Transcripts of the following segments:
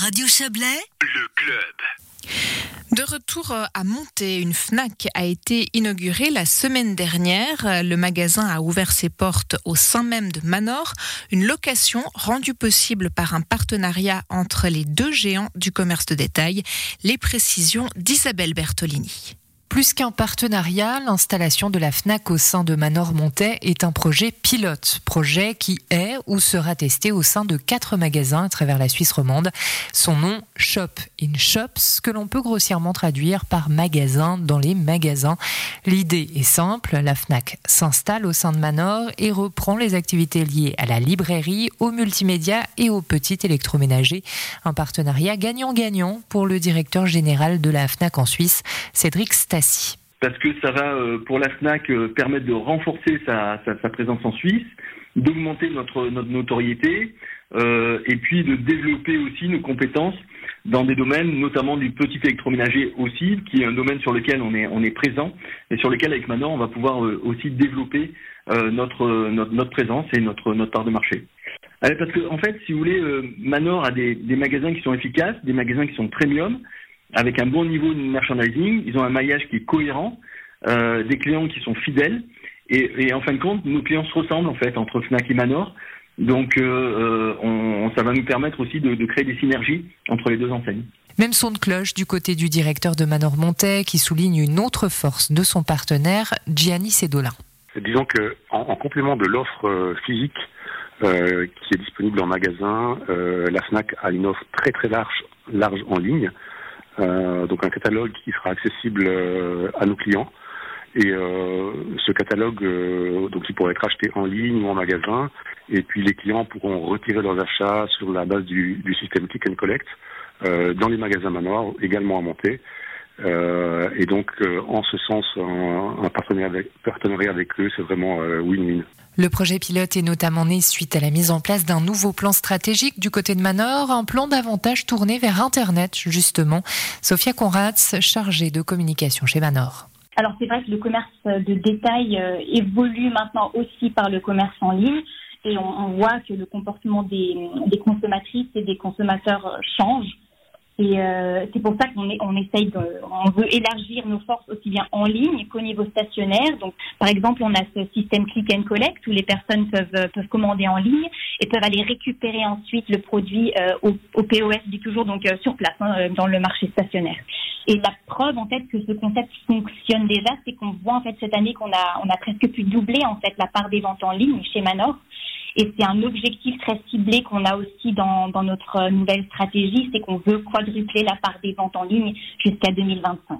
Radio Chablais, le club. De retour euh, à Monté, une FNAC a été inaugurée la semaine dernière. Le magasin a ouvert ses portes au sein même de Manor, une location rendue possible par un partenariat entre les deux géants du commerce de détail. Les précisions d'Isabelle Bertolini. Plus qu'un partenariat, l'installation de la FNAC au sein de Manor Montais est un projet pilote, projet qui est ou sera testé au sein de quatre magasins à travers la Suisse romande. Son nom, Shop in Shops, que l'on peut grossièrement traduire par magasin dans les magasins. L'idée est simple, la FNAC s'installe au sein de Manor et reprend les activités liées à la librairie, au multimédia et au petit électroménager. Un partenariat gagnant-gagnant pour le directeur général de la FNAC en Suisse, Cédric Parce que ça va, euh, pour la FNAC, euh, permettre de renforcer sa, présence en Suisse, d'augmenter notre, notoriété, euh, et puis de développer aussi nos compétences dans des domaines, notamment du petit électroménager aussi, qui est un domaine sur lequel on est, présent, et sur lequel, avec Manor, on va pouvoir aussi développer notre, présence et notre, part de marché. Parce que, en fait, si vous voulez, Manor a des magasins qui sont efficaces, des magasins qui sont premium, avec un bon niveau de merchandising. Ils ont un maillage qui est cohérent, euh, des clients qui sont fidèles. Et, en fin de compte, nos clients se ressemblent en fait entre Fnac et Manor. Donc, euh, euh, ça va nous permettre aussi de, créer des synergies entre les deux enseignes. Même son de cloche du côté du directeur de Manor Montet qui souligne une autre force de son partenaire, Gianni Sedolin. Disons que en, complément de l'offre physique qui est disponible en magasin, la Fnac a une offre très très large, large en ligne. Euh, donc un catalogue qui sera accessible euh, à nos clients. Et euh, ce catalogue, donc il pourra être acheté en ligne ou en magasin. Et puis les clients pourront retirer leurs achats sur la base du, du système Click and Collect dans les magasins manoirs, également à monter. et donc, en ce sens, un, partenariat, avec, partenariat avec eux, c'est vraiment win-win. Le projet pilote est notamment né suite à la mise en place d'un nouveau plan stratégique du côté de Manor, un plan davantage tourné vers Internet, justement. Sophia Conrads, chargée de communication chez Manor. Alors c'est vrai que le commerce de détail euh, évolue maintenant aussi par le commerce en ligne et on, voit que le comportement des, des consommatrices et des consommateurs change. Euh, c'est pour ça qu'on on essaye de, on veut élargir nos forces aussi bien en ligne qu'au niveau stationnaire. Donc, par exemple, on a ce système click and collect où les personnes peuvent, peuvent commander en ligne et peuvent aller récupérer ensuite le produit euh, au, POS, dit toujours donc euh, sur place hein, dans le marché stationnaire. Et la preuve en fait que ce concept fonctionne déjà, c'est qu'on voit en fait cette année qu'on a on a presque pu doubler en fait la part des ventes en ligne chez Manor. Et c'est un objectif très ciblé qu'on a aussi dans, dans notre nouvelle stratégie, c'est qu'on veut quadrupler la part des ventes en ligne jusqu'à 2025.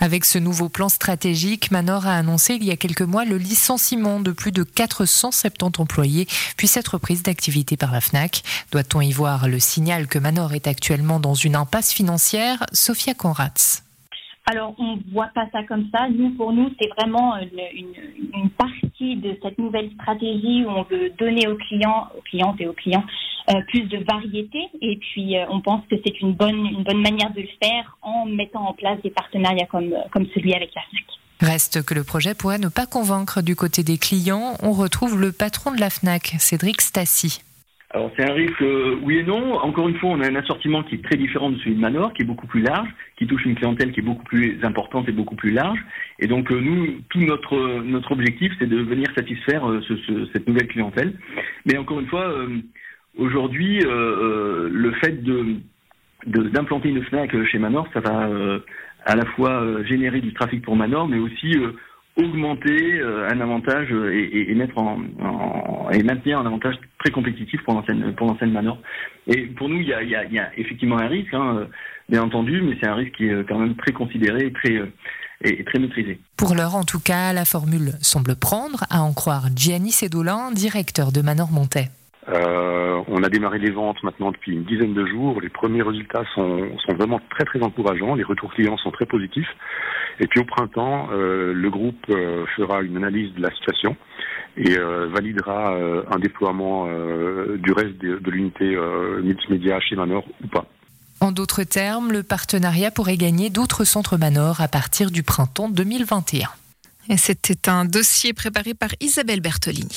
Avec ce nouveau plan stratégique, Manor a annoncé il y a quelques mois le licenciement de plus de 470 employés, puis cette reprise d'activité par la FNAC. Doit-on y voir le signal que Manor est actuellement dans une impasse financière? Sophia Conrads. Alors, on ne voit pas ça comme ça. Nous, pour nous, c'est vraiment une, une, partie de cette nouvelle stratégie où on veut donner aux clients, aux clientes et aux clients euh, plus de variété. Et puis, euh, on pense que c'est une bonne, une bonne manière de le faire en mettant en place des partenariats comme, comme celui avec la FNAC. Reste que le projet pourrait ne pas convaincre du côté des clients. On retrouve le patron de la FNAC, Cédric Stassi. Alors c'est un risque, euh, oui et non. Encore une fois, on a un assortiment qui est très différent de celui de Manor, qui est beaucoup plus large, qui touche une clientèle qui est beaucoup plus importante et beaucoup plus large. Et donc euh, nous, tout notre notre objectif, c'est de venir satisfaire euh, ce, cette nouvelle clientèle. Mais encore une fois, aujourd'hui, le fait de d'implanter une Fnac chez Manor, ça va à la fois générer du trafic pour Manor, mais aussi augmenter un avantage et, et mettre en, en, et maintenir un avantage très compétitif pour l'ancienne pour l'ancienne Manor. Et pour nous, il y a, y a, y a effectivement un risque, hein, bien entendu, mais c'est un risque qui est quand même très considéré et très et très maîtrisé. Pour l'heure, en tout cas, la formule semble prendre, à en croire Gianni Sedolin, directeur de Manor Montet. Euh, on a démarré les ventes maintenant depuis une dizaine de jours. Les premiers résultats sont, sont vraiment très très encourageants. Les retours clients sont très positifs. Et puis au printemps, euh, le groupe euh, fera une analyse de la situation et euh, validera un déploiement du reste de, de l'unité multimédia chez Manor ou pas. En d'autres termes, le partenariat pourrait gagner d'autres centres Manor à partir du printemps 2021. C'était un dossier préparé par Isabelle Bertolini.